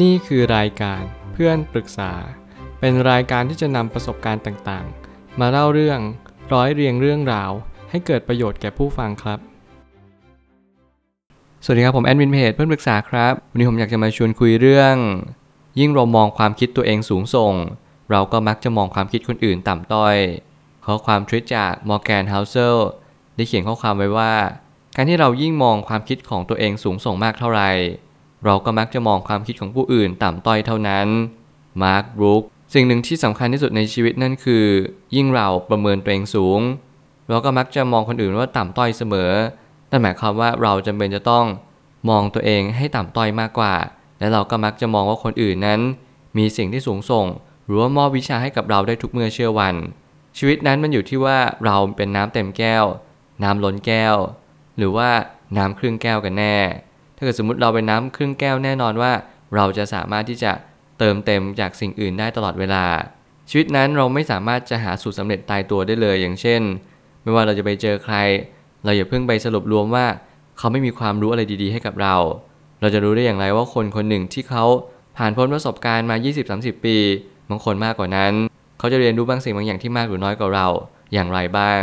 นี่คือรายการเพื่อนปรึกษา เป็นรายการที่จะนำประสบการณ์ต่างๆ มาเล่าเรื่องร้อยเรียงเรื่องราว ให้เกิดประโยชน์แก่ผู้ฟังครับ สวัสดีครับผมแอดมินเพจเพื่อนปรึกษาครับ วันนี้ผมอยากจะมาชวนคุยเรื่อง ยิ่งเรามองความคิดตัวเองสูงส่ง เราก็มักจะมองความคิดคนอื่นต่ำต้อย ข้อความทวิตจากมอร์แกนเฮาเซลได้เขียนข้อความไว้ว่า การที่เรายิ่งมองความคิดของตัวเองสูงส่งมากเท่าไหร่ เราก็มักจะมองความคิดของผู้อื่นต่ำต้อยเท่านั้น มาร์คบรูคสิ่งหนึ่งที่สำคัญที่สุดในชีวิตนั่นคือ ยิ่งเราประเมินตัวเองสูง เราก็มักจะมองคนอื่นว่าต่ำต้อยเสมอ นั่นหมายความว่าเราจำเป็นจะต้องมองตัวเองให้ต่ำต้อยมากกว่า และเราก็มักจะมองว่าคนอื่นนั้น มีสิ่งที่สูงส่ง หรือว่ามอบวิชาให้กับเราได้ทุกเมื่อเชื่อวัน ชีวิตนั้นมันอยู่ที่ว่าเราเป็นน้ำเต็มแก้ว น้ำล้นแก้ว หรือว่าน้ำครึ่งแก้วกันแน่าเกิดสมมติเราเป็นน้ำครึ่งแก้วแน่นอนว่า เราจะสามารถที่จะเติมเต็มจากสิ่งอื่นได้ตลอดเวลา ชีวิตนั้นเราไม่สามารถจะหาสูตรสำเร็จตายตัวได้เลย อย่างเช่น ไม่ว่าเราจะไปเจอใคร เราอย่าเพิ่งไปสรุปรวมว่า เขาไม่มีความรู้อะไรดีๆ ให้กับเรา เราจะรู้ได้อย่างไรว่าคนคนหนึ่งที่เขาผ่านพ้นประสบการณ์มา 20-30 ปีบางคนมากกว่านั้น เขาจะเรียนรู้บางสิ่งบางอย่างที่มากหรือน้อยกว่าเรา อย่างไรบ้าง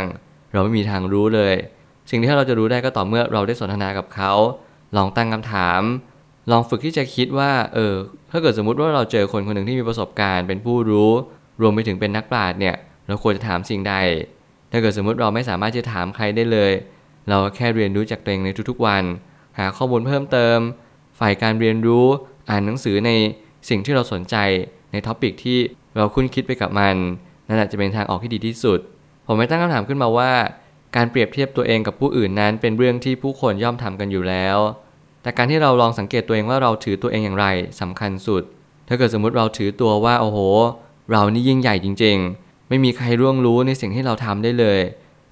เราไม่มีทางรู้เลย สิ่งที่เราจะรู้ได้ก็ต่อเมื่อเราได้สนทนากับเขา ลองตั้งคำถาม ลองฝึกที่จะคิดว่า เออ ถ้าเกิดสมมุติว่าเราเจอคนคนหนึ่งที่มีประสบการณ์ เป็นผู้รู้ รวมไปถึงเป็นนักปราชญ์เนี่ย เราควรจะถามสิ่งใด ถ้าเกิดสมมุติเราไม่สามารถจะถามใครได้เลย เราแค่เรียนรู้จากตัวเองในทุกๆวัน หาข้อมูลเพิ่มเติม ฝ่ายการเรียนรู้ อ่านหนังสือในสิ่งที่เราสนใจ ใน topic ที่เราครุ่นคิดไปกับมัน นั่นอาจจะเป็นทางออกที่ดีที่สุด ผมไม่ตั้งคำถามขึ้นมาว่า การเปรียบเทียบตัวเองกับผู้อื่นนั้น เป็นเรื่องที่ผู้คนย่อมทำกันอยู่แล้ว แต่การที่เราลองสังเกตตัวเองว่าเราถือตัวเองอย่างไรสำคัญสุด ถ้าเกิดสมมุติเราถือตัวว่าโอ้โห เรานี่ยิ่งใหญ่จริง ๆ ไม่มีใครล่วงรู้ในสิ่งที่เราทำได้เลย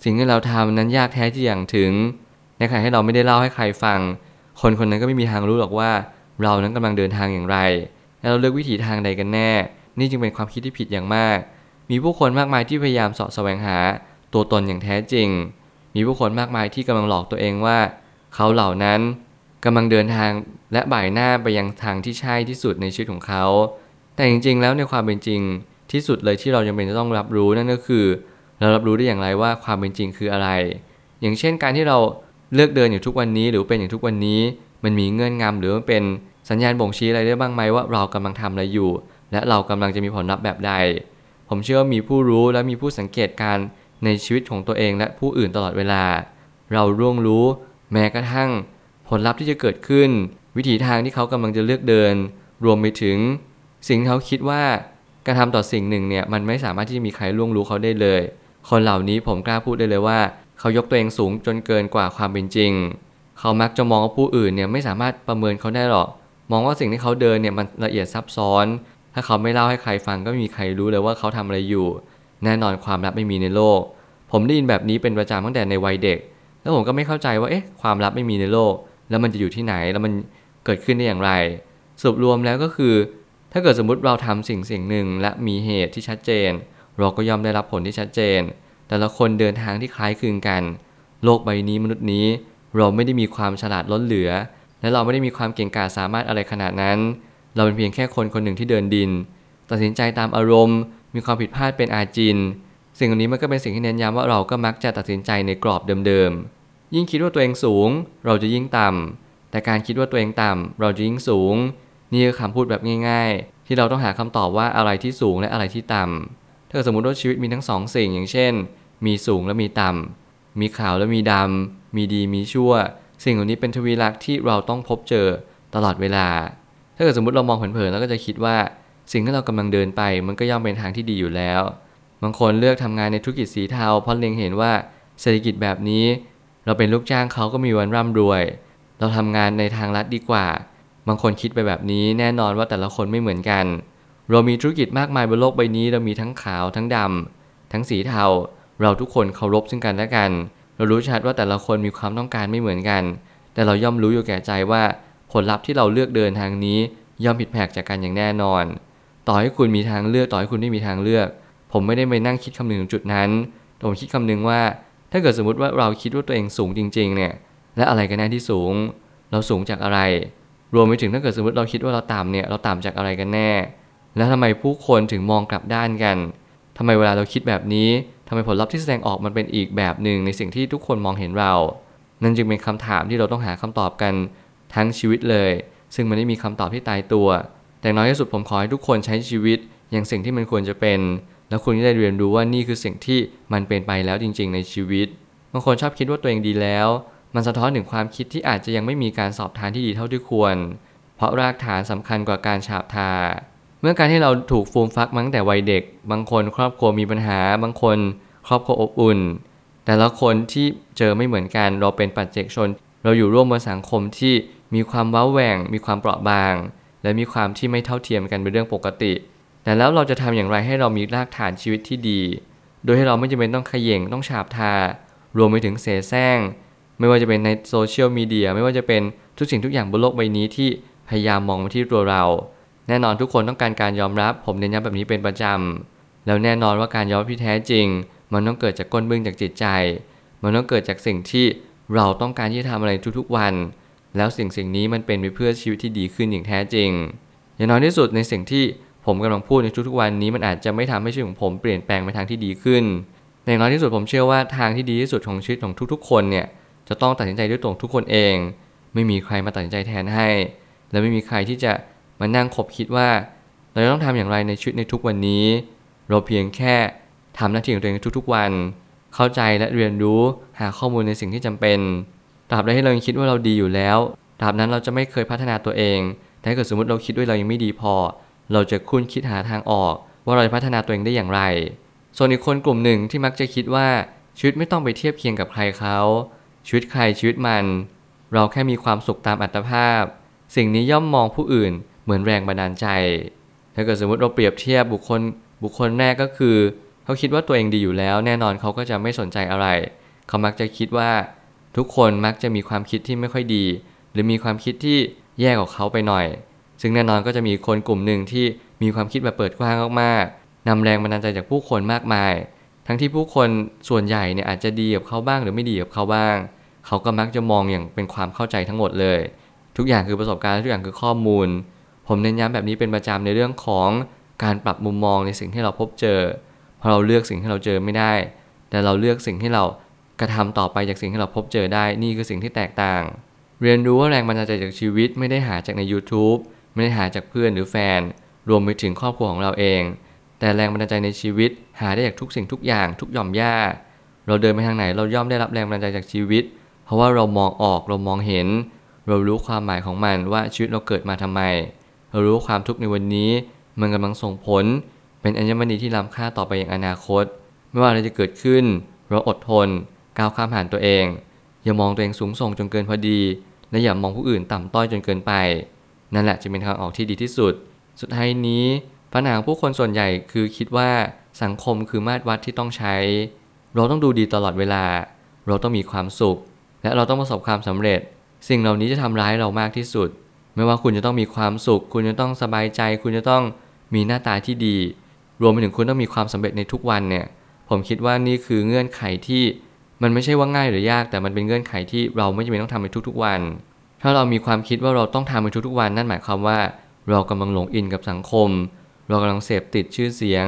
สิ่งที่เราทำนั้นยากแท้ที่หยั่งถึง ในขณะที่เราไม่ได้เล่าให้ใครฟัง คนคนนั้นก็ไม่มีทางรู้หรอกว่า เรานั้นกำลังเดินทางอย่างไร และเราเลือกวิถีทางใดกันแน่ นี่จึงเป็นความคิดที่ผิดอย่างมาก มีผู้คนมากมายที่พยายามสาะแสวงหา ตัวตนอย่างแท้จริง มีผู้คนมากมายที่กำลังหลอกตัวเองว่า เขาเหล่านั้นกำลังเดินทางและบ่ายหน้าไปยังทางที่ใช่ที่สุดในชีวิตของเขา แต่จริงๆ แล้วในความเป็นจริงที่สุดเลยที่เราจำเป็นจะต้องรับรู้นั่นก็คือ เรารับรู้ได้อย่างไรว่าความเป็นจริงคืออะไร อย่างเช่นการที่เราเลือกเดินอยู่ทุกวันนี้หรือเป็นอย่างทุกวันนี้ มันมีเงื่อนงำหรือมันเป็นสัญญาณบ่งชี้อะไรได้บ้างไหมว่าเรากำลังทำอะไรอยู่ และเรากำลังจะมีผลลัพธ์แบบใด ผมเชื่อว่ามีผู้รู้และมีผู้สังเกตการ ในชีวิตของตัวเองและผู้อื่นตลอดเวลา เราร่วงรู้แม้กระทั่ง ผลลัพธ์ที่จะเกิดขึ้น วิถีทางที่เขากำลังจะเลือกเดิน รวมไปถึง สิ่งที่เขาคิดว่าการทำต่อสิ่งหนึ่งเนี่ยมันไม่สามารถที่จะมีใครล่วงรู้เขาได้เลย คนเหล่านี้ผมกล้าพูดได้เลยว่า เขายกตัวเองสูงจนเกินกว่าความเป็นจริง เขามักจะมองว่าผู้อื่นเนี่ยไม่สามารถประเมินเขาได้หรอก มองว่าสิ่งที่เขาเดินเนี่ยมันละเอียดซับซ้อน ถ้าเขาไม่เล่าให้ใครฟังก็ไม่มีใครรู้เลยว่าเขาทำอะไรอยู่ แน่นอนความลับไม่มีในโลก ผมได้ยินแบบนี้เป็นประจำตั้งแต่ในวัยเด็ก แล้วผมก็ไม่เข้าใจว่าเอ๊ะความลับไม่มีในโลก แล้วมันจะอยู่ที่ไหนแล้วมันเกิดขึ้นได้อย่างไรสรุปรวมแล้วก็คือ ถ้าเกิดสมมติเราทำสิ่งสิ่งหนึ่งและมีเหตุที่ชัดเจน เราก็ย่อมได้รับผลที่ชัดเจน แต่ละคนเดินทางที่คล้ายคลึงกัน โลกใบนี้มนุษย์นี้ เราไม่ได้มีความฉลาดล้นเหลือ และเราไม่ได้มีความเก่งกาจสามารถอะไรขนาดนั้น เราเป็นเพียงแค่คนคนหนึ่งที่เดินดิน ตัดสินใจตามอารมณ์ มีความผิดพลาดเป็นอาจิน สิ่งเหล่านี้มันก็เป็นสิ่งที่เน้นย้ำว่าเราก็มักจะตัดสินใจในกรอบเดิมๆ ยิ่งคิดว่าตัวเองสูง เราจะยิ่งต่ำ แต่การคิดว่าตัวเองต่ำ เราจะยิ่งสูง นี่คือคำพูดแบบง่าย ๆ ที่เราต้องหาคำตอบว่าอะไรที่สูงและอะไรที่ต่ำถ้าสมมติว่าชีวิตมีทั้งสองสิ่งอย่างเช่น มีสูงและมีต่ำ มีขาวและมีดำ มีดีมีชั่ว สิ่งเหล่านี้เป็นทวีลักษณ์ที่เราต้องพบเจอตลอดเวลา ถ้าเกิดสมมติเรามองเผินๆแล้วก็จะคิดว่า สิ่งที่เรากำลังเดินไป มันก็ย่อมเป็นทางที่ดีอยู่แล้ว บางคนเลือกทำงานในธุรกิจสีเทาเพราะเล็งเห็นว่าเศรษฐกิจแบบนี้ เราเป็นลูกจ้างเขาก็มีวันร่ำรวย เราทำงานในทางลัดดีกว่า บางคนคิดไปแบบนี้แน่นอนว่าแต่ละคนไม่เหมือนกัน เรามีธุรกิจมากมายบนโลกใบนี้ เรามีทั้งขาวทั้งดำทั้งสีเทา เราทุกคนเคารพซึ่งกันและกัน เรารู้ชัดว่าแต่ละคนมีความต้องการไม่เหมือนกัน แต่เราย่อมรู้อยู่แก่ใจว่าผลลัพธ์ที่เราเลือกเดินทางนี้ย่อมผิดแผกจากกันอย่างแน่นอน ต่อให้คุณมีทางเลือก ต่อให้คุณไม่มีทางเลือก ผมไม่ได้ไปนั่งคิดคำนึงถึงจุดนั้นแต่ผมคิดคำนึงว่า ถ้าเกิดสมมติว่าเราคิดว่าตัวเองสูงจริง ๆ เนี่ย และอะไรกันแน่ที่สูง เราสูงจากอะไร รวมไปถึงถ้าเกิดสมมติเราคิดว่าเราต่ำเนี่ย เราต่ำจากอะไรกันแน่ แล้วทำไมผู้คนถึงมองกลับด้านกันทำไมเวลาเราคิดแบบนี้ทำไมผลลัพธ์ที่แสดงออกมันเป็นอีกแบบหนึ่งในสิ่งที่ทุกคนมองเห็นเรา นั่นจึงเป็นคำถามที่เราต้องหาคำตอบกันทั้งชีวิตเลย ซึ่งมันไม่มีคำตอบที่ตายตัว แต่น้อยที่สุดผมขอให้ทุกคนใช้ชีวิต อย่างสิ่งที่มันควรจะเป็น แล้วคุณก็ได้เรียนรู้ว่านี่คือสิ่งที่มันเป็นไปแล้วจริง ๆ ในชีวิตบางคนชอบคิดว่าตัวเองดีแล้ว มันสะท้อนถึงความคิดที่อาจจะยังไม่มีการสอบทานที่ดีเท่าที่ควร เพราะรากฐานสำคัญกว่าการฉาบทา เมื่อการที่เราถูกฟูมฟักมาตั้งแต่วัยเด็ก บางคนครอบครัวมีปัญหา บางคนครอบครัวอบอุ่น แต่ละคนที่เจอไม่เหมือนกัน เราเป็นปัจเจกชน เราอยู่ร่วมบนสังคมที่มีความว้าแหว่ง มีความเปราะบาง และมีความที่ไม่เท่าเทียมกันเป็นเรื่องปกติ แต่แล้วเราจะทำอย่างไรให้เรามีรากฐานชีวิตที่ดี โดยให้เราไม่จำเป็นต้องขย่งต้องฉาบทา รวมไปถึงเสแสร้ง ไม่ว่าจะเป็นในโซเชียลมีเดียไม่ว่าจะเป็นทุกสิ่งทุกอย่างบนโลกใบนี้ที่พยายามมองมาที่ตัวเรา แน่นอนทุกคนต้องการการยอมรับ ผมเน้นย้ำแบบนี้เป็นประจำ แล้วแน่นอนว่าการยอมรับที่แท้จริง มันต้องเกิดจากก้นบึ้งจากจิตใจ มันต้องเกิดจากสิ่งที่เราต้องการที่จะทำอะไรทุกๆวัน แล้วสิ่งสิ่งนี้มันเป็นไปเพื่อชีวิตที่ดีขึ้นอย่างแท้จริง อย่างน้อยที่สุดในสิ่งที่ผมกำลังพูดในทุกๆวันนี้มันอาจจะไม่ทำให้ชีวิตของผมเปลี่ยนแปลงไปทางที่ดีขึ้นแต่อย่างน้อยที่สุดผมเชื่อว่าทางที่ดีที่สุดของชีวิตของทุกๆ คนเนี่ยจะต้องตัดสินใจด้วยตัวทุกคนเอง ไม่มีใครมาตัดสินใจแทนให้ และไม่มีใครที่จะมานั่งคบคิดว่า เราต้องทำอย่างไรในชีวิตในทุกวันนี้ เราเพียงแค่ทำหน้าที่ของตัวเองทุกๆวัน เข้าใจและเรียนรู้หาข้อมูลในสิ่งที่จำเป็น ตราบใดที่เรายังคิดว่าเราดีอยู่แล้วตราบนั้นเราจะไม่เคยพัฒนาตัวเอง แต่ถ้าเกิดสมมติเราคิดด้วยเรายังไม่ดีพอ เราจะคุ้นคิดหาทางออก ว่าเราจะพัฒนาตัวเองได้อย่างไร ส่วนอีกคนกลุ่มหนึ่งที่มักจะคิดว่าชีวิตไม่ต้องไปเทียบเคียงกับใครเขาชีวิตใครชีวิตมัน เราแค่มีความสุขตามอัตภาพ สิ่งนี้ย่อมมองผู้อื่นเหมือนแรงบันดาลใจ ถ้าเกิดสมมติเราเปรียบเทียบบุคคล บุคคลแรกก็คือ เขาคิดว่าตัวเองดีอยู่แล้ว แน่นอนเขาก็จะไม่สนใจอะไร เขามักจะคิดว่า ทุกคนมักจะมีความคิดที่ไม่ค่อยดี หรือมีความคิดที่แย่กว่าเขาไปหน่อย ซึ่งแน่นอนก็จะมีคนกลุ่มหนึ่งที่มีความคิดแบบเปิดกว้างมากๆนำแรงบันดาลใจจากผู้คนมากมาย ทั้งที่ผู้คนส่วนใหญ่เนี่ยอาจจะดีกับเขาบ้างหรือไม่ดีกับเขาบ้าง เขาก็มักจะมองอย่างเป็นความเข้าใจทั้งหมดเลย ทุกอย่างคือประสบการณ์ทุกอย่างคือข้อมูล ผมเน้นย้ำแบบนี้เป็นประจำในเรื่องของการปรับมุมมองในสิ่งที่เราพบเจอเพราะเราเลือกสิ่งที่เราเจอไม่ได้ แต่เราเลือกสิ่งที่เรา กระทำต่อไปจากสิ่งที่เราพบเจอได้นี่คือสิ่งที่แตกต่าง เรียนรู้ว่าแรงบันดาลใจจากชีวิตไม่ได้หาจากใน YouTube ไม่ได้หาจากเพื่อนหรือแฟน รวมไปถึงครอบครัวของเราเอง แต่แรงบันดาลใจในชีวิต หาได้จากทุกสิ่งทุกอย่างทุกหย่อมย่า เราเดินไปทางไหนเราย่อมได้รับแรงบันดาลใจจากชีวิต เพราะว่าเรามองออกเรามองเห็น เรารู้ความหมายของมันว่าชีวิตเราเกิดมาทำไม เรารู้ความทุกข์ในวันนี้มันกำลังส่งผล เป็นอัญมณีที่ล้ำค่าต่อไปอย่างอนาคต ไม่ว่าอะไรจะเกิดขึ้น เราอดทน ก้าวข้ามผ่านตัวเอง อย่ามองตัวเองสูงส่งจนเกินพอดี และอย่ามองผู้อื่นต่ำต้อยจนเกินไป นั่นแหละจะเป็นทางออกที่ดีที่สุด สุดท้ายนี้ปัญหางผู้คนส่วนใหญ่คือคิดว่าสังคมคือมาตรวัดที่ต้องใช้ เราต้องดูดีตลอดเวลา เราต้องมีความสุข และเราต้องประสบความสำเร็จ สิ่งเหล่านี้จะทำร้ายเรามากที่สุด ไม่ว่าคุณจะต้องมีความสุข คุณจะต้องสบายใจ คุณจะต้องมีหน้าตาที่ดี รวมไปถึงคุณต้องมีความสำเร็จในทุกวันเนี่ย ผมคิดว่านี่คือเงื่อนไขที่ มันไม่ใช่ว่าง่ายหรือยาก แต่มันเป็นเงื่อนไขที่เราไม่จำเป็นต้องทำในทุกๆวัน ถ้าเรามีความคิดว่าเราต้องทำในทุกๆวันนั่นหมายความว่า เรากำลังหลงอินกับสังคม เรากำลังเสพติดชื่อเสียง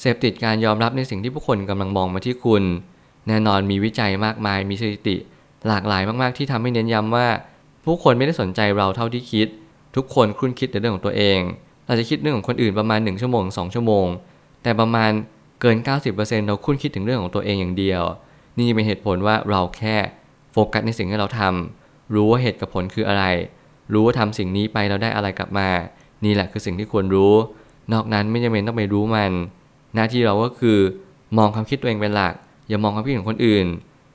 เสพติดการยอมรับในสิ่งที่ผู้คนกำลังมองมาที่คุณ แน่นอนมีวิจัยมากมาย มีสถิติ หลากหลายมากๆที่ทำให้เน้นย้ำว่า ผู้คนไม่ได้สนใจเราเท่าที่คิด ทุกคนคุ้นคิดแต่เรื่องของตัวเองเราจะคิดเรื่องของคนอื่นประมาณ 1 ชั่วโมง 2 ชั่วโมง แต่ประมาณเกิน 90%เราคุ้นคิดถึงเรื่องของตัวเองอย่างเดียว นี่เป็นเหตุผลว่าเราแค่โฟกัสในสิ่งที่เราทำรู้ว่าเหตุกับผลคืออะไร รู้ว่าทำสิ่งนี้ไปเราได้อะไรกลับมา นี่แหละคือสิ่งที่ควรรู้ นอกนั้นไม่จำเป็นต้องไปรู้มัน หน้าที่เราก็คือ มองความคิดตัวเองเป็นหลัก อย่ามองความคิดของคนอื่น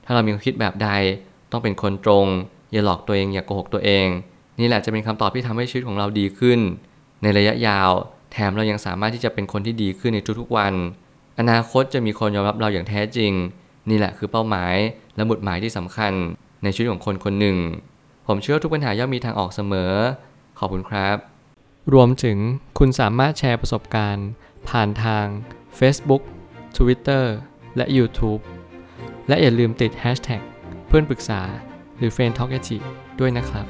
ถ้าเรามีความคิดแบบใด ต้องเป็นคนตรง อย่าหลอกตัวเองอย่าโกหกตัวเอง นี่แหละจะเป็นคำตอบที่ทำให้ชีวิตของเราดีขึ้น ในระยะยาว แถมเรายังสามารถที่จะเป็นคนที่ดีขึ้นในทุกๆวัน อนาคตจะมีคนยอมรับเราอย่างแท้จริง นี่แหละคือเป้าหมายและหมุดหมายที่สำคัญในชีวิตของคนคนหนึ่ง ผมเชื่อทุกปัญหาย่อมมีทางออกเสมอ ขอบคุณครับ รวมถึงคุณสามารถแชร์ประสบการณ์ ผ่านทาง Facebook Twitter และ YouTube และอย่าลืมติด Hashtag เพื่อนปรึกษาหรือ f r ร e n d t a l k ด้วยนะครับ